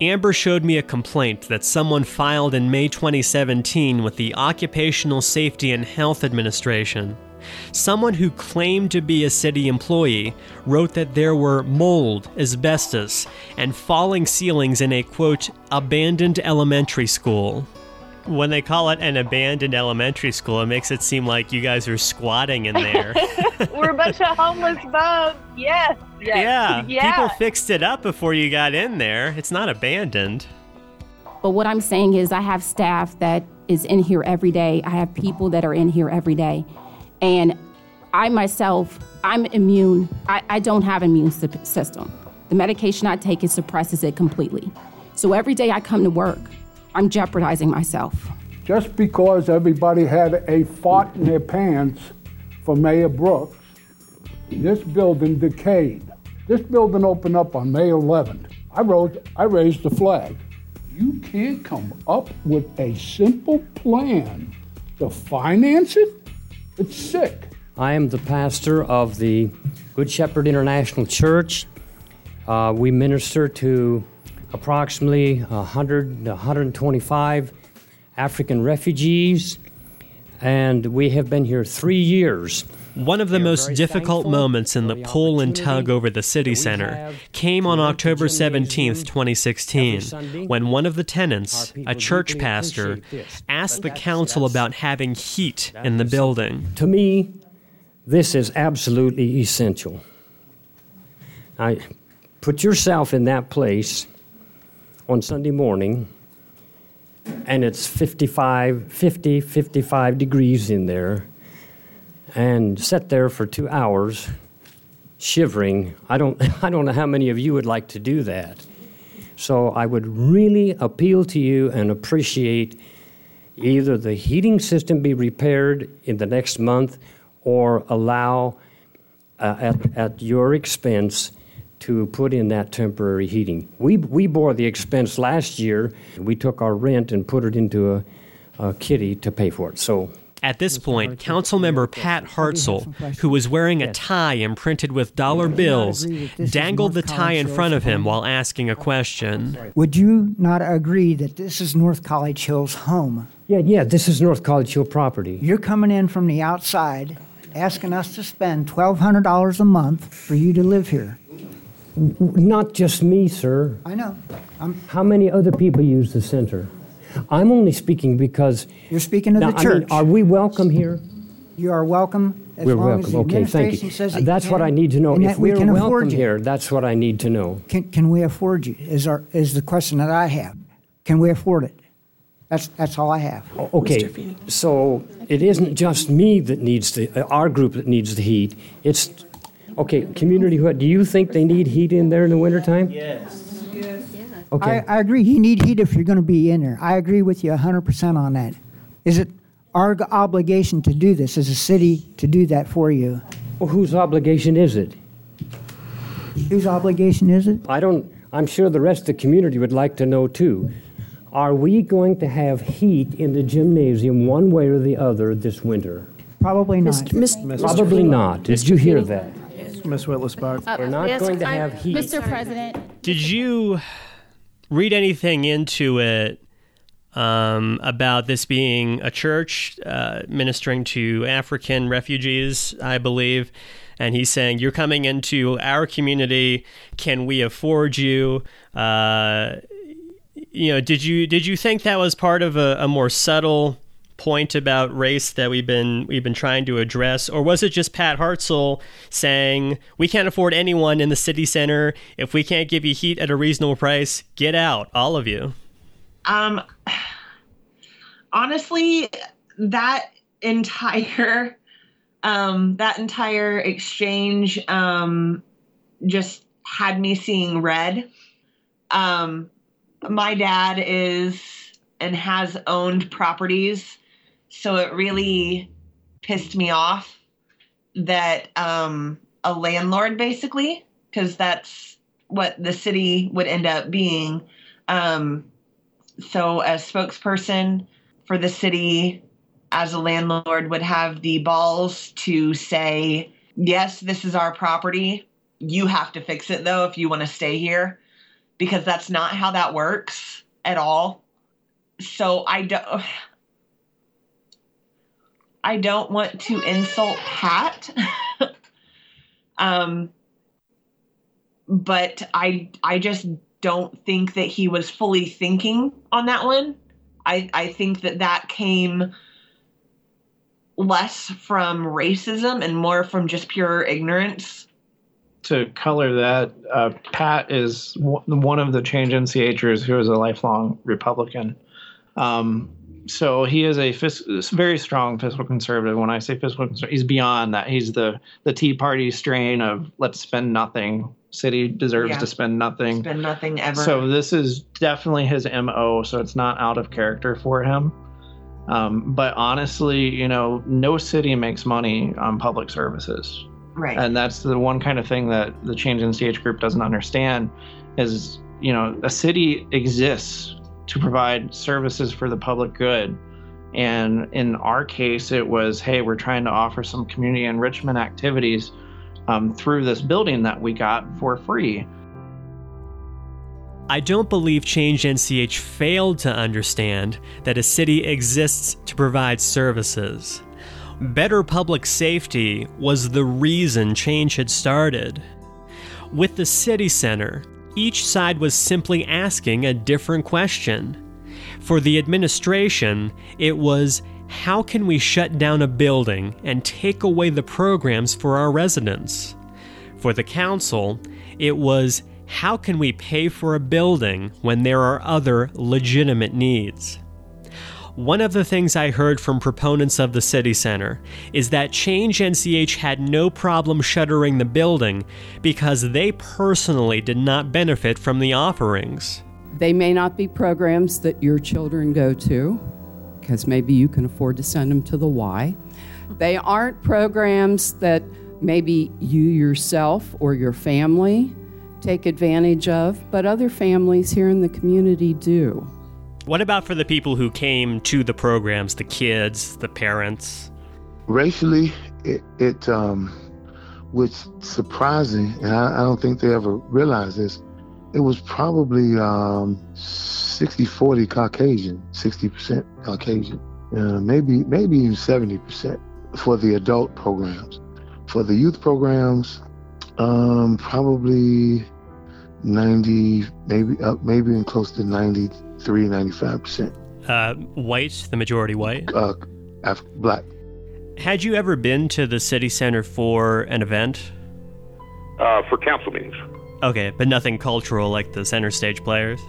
Amber showed me a complaint that someone filed in May 2017 with the Occupational Safety and Health Administration. Someone who claimed to be a city employee wrote that there were mold, asbestos, and falling ceilings in a quote, abandoned elementary school. When they call it an abandoned elementary school, it makes it seem like you guys are squatting in there. We're a bunch of homeless bugs. Yes. yes. yeah, Yeah. people fixed it up before you got in there. It's not abandoned. But what I'm saying is, I have staff that is in here every day. I have people that are in here every day. And I myself, I'm immune. I, I don't have an immune system. The medication I take, it suppresses it completely. So every day I come to work, I'm jeopardizing myself. Just because everybody had a fart in their pants for Mayor Brooks, this building decayed. This building opened up on May 11th. I wrote, I raised the flag. You can't come up with a simple plan to finance it? It's sick. I am the pastor of the Good Shepherd International Church. Uh, we minister to approximately 100, 125 African refugees, and we have been here three years. One of the most difficult moments in the pull and tug over the city center came on October 17, 2016, when one of the tenants, a church pastor, asked the council about having heat in the building. To me, this is absolutely essential. I put yourself in that place on Sunday morning, and it's 55, 50, 55 degrees in there, and sit there for two hours shivering. I don't, I don't know how many of you would like to do that. So I would really appeal to you and appreciate either the heating system be repaired in the next month or allow uh, at, at your expense to put in that temporary heating. We, we bore the expense last year. We took our rent and put it into a, a kitty to pay for it. So At this point, Councilmember Pat Hartzell, who was wearing a tie imprinted with dollar bills, dangled the tie in front of him while asking a question. Would you not agree that this is North College Hill's home? Yeah, yeah, this is North College Hill property. You're coming in from the outside, asking us to spend $1,200 a month for you to live here. Not just me, sir. I know. I'm, How many other people use the center? I'm only speaking because You're speaking to Now, the I mean, church. are we welcome here? You are welcome as we're long as the Okay, thank administration you. says that Uh, you that's what I need to know. If that we we're can afford welcome you. here, that's what I need to know. Can, can we afford you? Is our is the question that I have. Can we afford it? That's that's all I have. Okay, so it isn't just me that needs the, uh, our group that needs the heat. It's, okay, community, what, do you think they need heat in there in the wintertime? Yes. Okay. I, I agree. You need heat if you're going to be in there. I agree with you 100% on that. Is it our obligation to do this as a city to do that for you? Well, whose obligation is it? Whose obligation is it? I don't, I'm sure the rest of the community would like to know too. Are we going to have heat in the gymnasium one way or the other this winter? Probably not. Probably not. Did you hear that? Ms. Whitless Bart. We're not yes, going to I- have heat. Mr. President, Did you read anything into it um, about this being a church uh, ministering to African refugees, I believe? And he's saying, You're coming into our community. Can we afford you? Uh, you know, did you did you think that was part of a, a more subtle point about race that we've been we've been trying to address, or was it just Pat Hartzell saying we can't afford anyone in the city center? If we can't give you heat at a reasonable price, get out, all of you. Um, honestly, that entire um, that entire exchange um, just had me seeing red. Um, my dad is and has owned properties, so it really pissed me off that um, a landlord, basically, because that's what the city would end up being. Um, so a spokesperson for the city as a landlord would have the balls to say yes this is our property you have to fix it though if you want to stay here because that's not how that works at all so i don't i don't want to insult pat um but i i just don't think that he was fully thinking on that one. I, I think that that came less from racism and more from just pure ignorance. To color that, uh, Pat is w- one of the change NCHers who is a lifelong Republican. Um, so he is a fis- very strong fiscal conservative. When I say fiscal conservative, he's beyond that. He's the the Tea Party strain of let's spend nothing. City deserves Yeah. to spend nothing. Spend nothing ever. So this is definitely his mo. So it's not out of character for him. Um, but honestly, you know, no city makes money on public services. Right. And that's the one kind of thing that the Change NCH group doesn't understand is, you know, a city exists to provide services for the public good. And in our case, it was, hey, we're trying to offer some community enrichment activities um, through this building that we got for free. I don't believe Change NCH failed to understand that a city exists to provide services. Better public safety was the reason change had started. With the city center, each side was simply asking a different question. For the administration, it was how can we shut down a building and take away the programs for our residents? For the council, it was how can we pay for a building when there are other legitimate needs? One of the things I heard from proponents of the city center is that Change NCH had no problem shuttering the building because they personally did not benefit from the offerings. They may not be programs that your children go to, because maybe you can afford to send them to the Y. They aren't programs that maybe you yourself or your family take advantage of, but other families here in the community do. What about for the people who came to the programs, the kids, the parents? racially it, it um was surprising and I, I don't think they ever realized this it was probably um 60 40 caucasian 60% caucasian uh, maybe maybe even 70% for the adult programs for the youth programs um probably 90 maybe up maybe in close to 93 95% Uh, white, the majority white? Uh, Af- black. Had you ever been to the city center for an event? Uh, for council meetings. Okay, but nothing cultural like the center stage players?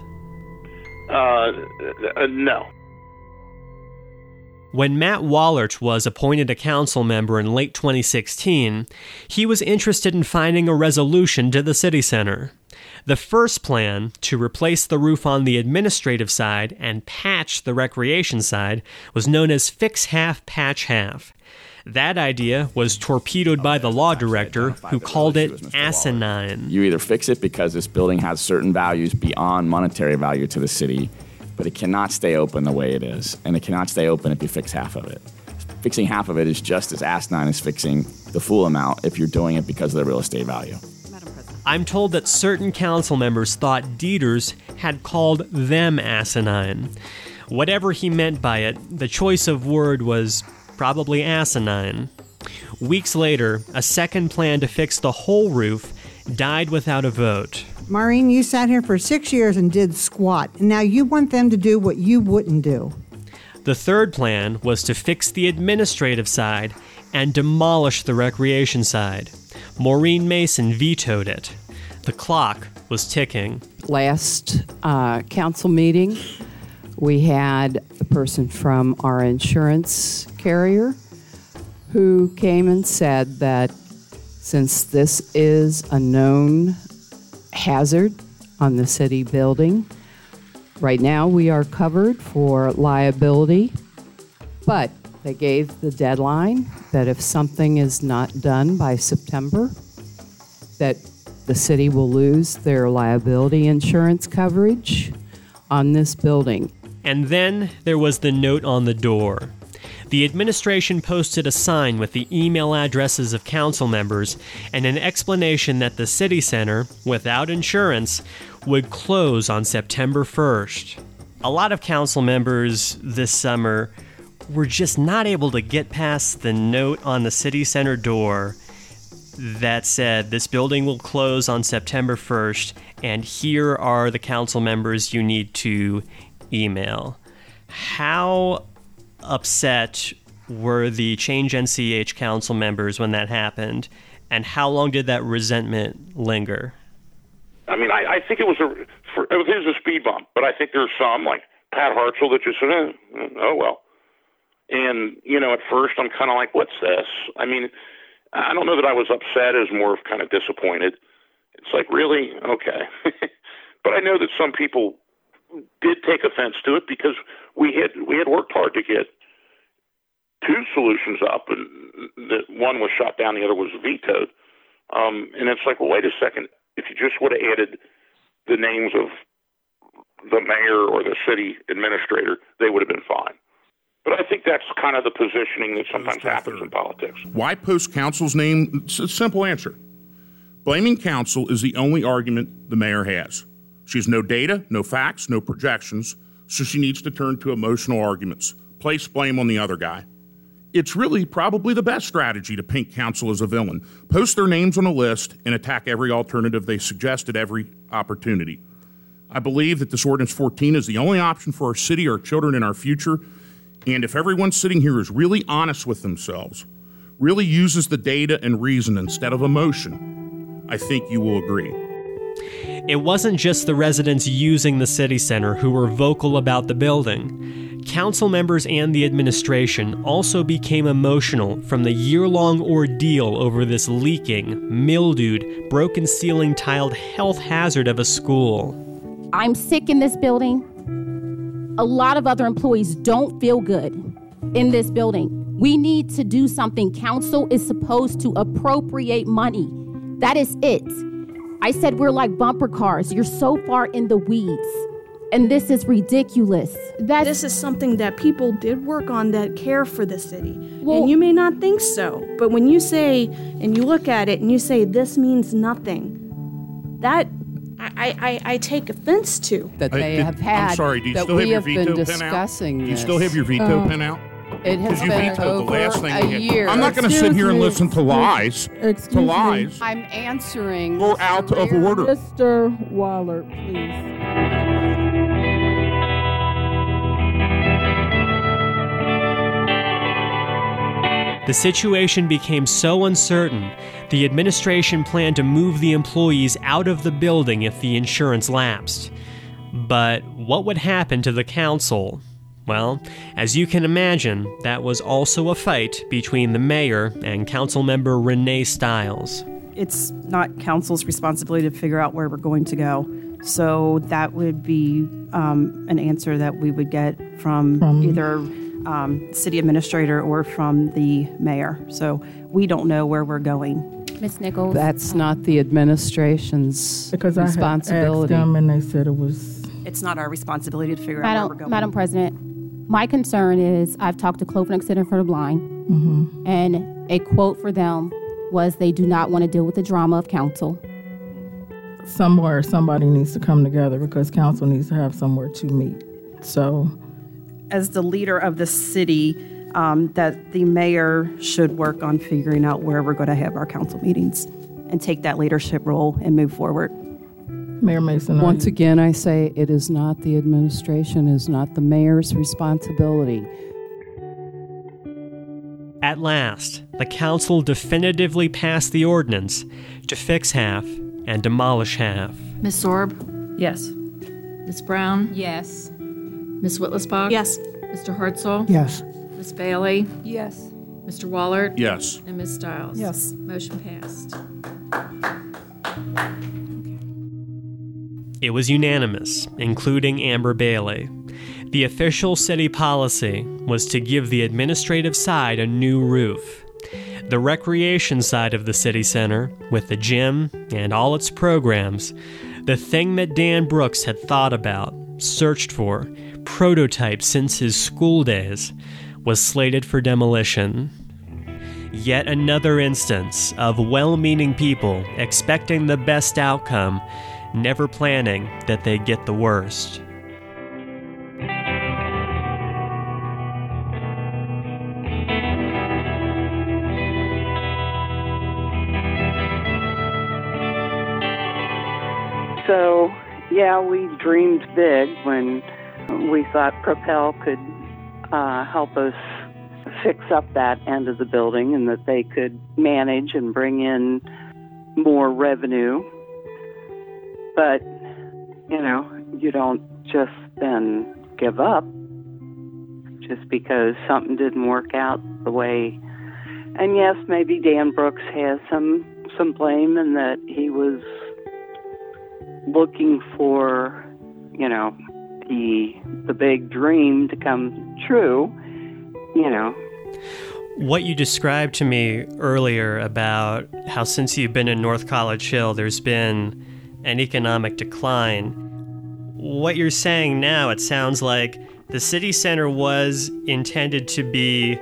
Uh, uh, no. When Matt Wallert was appointed a council member in late 2016, he was interested in finding a resolution to the city center. The first plan, to replace the roof on the administrative side and patch the recreation side, was known as Fix Half, Patch Half. That idea was torpedoed by the law director, who called it asinine. You either fix it because this building has certain values beyond monetary value to the city, but it cannot stay open the way it is, and it cannot stay open if you fix half of it. Fixing half of it is just as asinine as fixing the full amount if you're doing it because of the real estate value. I'm told that certain council members thought Dieters had called them asinine. Whatever he meant by it, the choice of word was probably asinine. Weeks later, a second plan to fix the whole roof died without a vote. Maureen, you sat here for six years and did squat, and now you want them to do what you wouldn't do. The third plan was to fix the administrative side and demolish the recreation side. Maureen Mason vetoed it. The clock was ticking. Last uh, council meeting, we had a person from our insurance carrier who came and said that since this is a known hazard on the city building, right now we are covered for liability, but they gave the deadline that if something is not done by September, that the city will lose their liability insurance coverage on this building. And then there was the note on the door. The administration posted a sign with the email addresses of council members and an explanation that the city center, without insurance, would close on September 1st. A lot of council members this summer were just not able to get past the note on the city center door that said this building will close on September 1st, and here are the council members you need to email. How upset were the Change NCH council members when that happened, and how long did that resentment linger? I mean, I, I think it was a for, it was a speed bump, but I think there's some like Pat Hartzell that just said, eh, "Oh well," and you know, at first I'm kind of like, "What's this?" I mean, I don't know that I was upset; as more of kind of disappointed. It's like, really, okay, but I know that some people did take offense to it because we had we had worked hard to get two solutions up, and the one was shot down, the other was vetoed. Um, and it's like, well, wait a second. If you just would have added the names of the mayor or the city administrator, they would have been fine. But I think that's kind of the positioning that sometimes happens in politics. Why post council's name? It's a simple answer. Blaming council is the only argument the mayor has. She has no data, no facts, no projections, so she needs to turn to emotional arguments, place blame on the other guy. It's really probably the best strategy to paint council as a villain. Post their names on a list and attack every alternative they suggest at every opportunity. I believe that this Ordinance 14 is the only option for our city, our children, and our future. And if everyone sitting here is really honest with themselves, really uses the data and reason instead of emotion, I think you will agree. It wasn't just the residents using the city center who were vocal about the building. Council members and the administration also became emotional from the year long ordeal over this leaking, mildewed, broken ceiling tiled health hazard of a school. I'm sick in this building. A lot of other employees don't feel good in this building. We need to do something. Council is supposed to appropriate money. That is it. I said we're like bumper cars. You're so far in the weeds. And this is ridiculous. That this is something that people did work on that care for the city. Well, and you may not think so, but when you say and you look at it and you say this means nothing, that I, I, I take offense to. That they I- have had. I'm sorry, do you that still we have your have veto been pen out? discussing Do you this. still have your veto Uh, pen out? It has Because you been vetoed the over last thing a year. I'm not going to sit here and listen to lies. Excuse to me. I'm answering. We're out of order. Mr. Waller, please. The situation became so uncertain, the administration planned to move the employees out of the building if the insurance lapsed. But what would happen to the council? Well, as you can imagine, that was also a fight between the mayor and council member Renee Stiles. It's not council's responsibility to figure out where we're going to go. So that would be um, an answer that we would get from, From- either um, city administrator or from the mayor. So we don't know where we're going. Ms. Nichols? That's not the administration's Because I had asked responsibility. them and they said it was. It's not our responsibility to figure out where we're Madam, going. Madam President, my concern is I've talked to Clovernook Center for the Blind, Mm-hmm. and a quote for them was they do not want to deal with the drama of council. somewhere somebody needs to come together because council needs to have somewhere to meet. So, as the leader of the city, um, that the mayor should work on figuring out where we're going to have our council meetings and take that leadership role and move forward. Mayor Mason, Once again, I say it is not the administration, it is not the mayor's responsibility. At last, the council definitively passed the ordinance to fix half and demolish half. Ms. Sorb? Yes. Ms. Brown? Yes. Ms. Whitlisbach? Yes. Mr. Hartzell? Yes. Ms. Bailey? Yes. Mr. Wallert? Yes. And Ms. Stiles? Yes. Motion passed. It was unanimous, including Amber Bailey. The official city policy was to give the administrative side a new roof. The recreation side of the city center, with the gym and all its programs, the thing that Dan Brooks had thought about, searched for, prototyped since his school days, was slated for demolition. Yet another instance of well meaning people expecting the best outcome, never planning that they get the worst. Yeah, we dreamed big when we thought Propel could uh, help us fix up that end of the building and that they could manage and bring in more revenue. But, you know, you don't just then give up just because something didn't work out the way. And yes, maybe Dan Brooks has some some blame in that he was looking for, you know, the the big dream to come true, you know. What you described to me earlier about how since you've been in North College Hill, there's been an economic decline. What you're saying now, it sounds like the city center was intended to be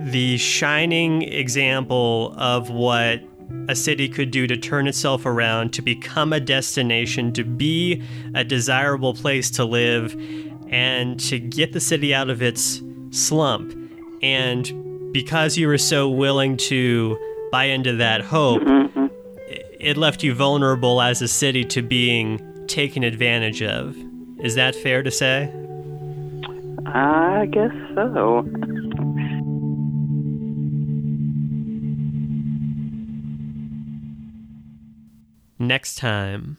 the shining example of what a city could do to turn itself around, to become a destination, to be a desirable place to live, and to get the city out of its slump. And because you were so willing to buy into that hope, mm-hmm. it left you vulnerable as a city to being taken advantage of. Is that fair to say? I guess so. Next time.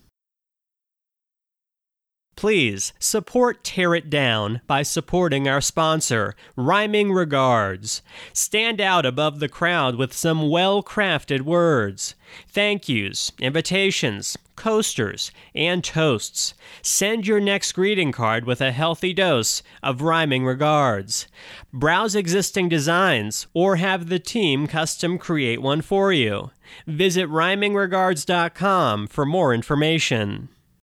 Please support Tear It Down by supporting our sponsor, Rhyming Regards. Stand out above the crowd with some well crafted words. Thank yous, invitations, coasters, and toasts. Send your next greeting card with a healthy dose of Rhyming Regards. Browse existing designs or have the team custom create one for you. Visit rhymingregards.com for more information.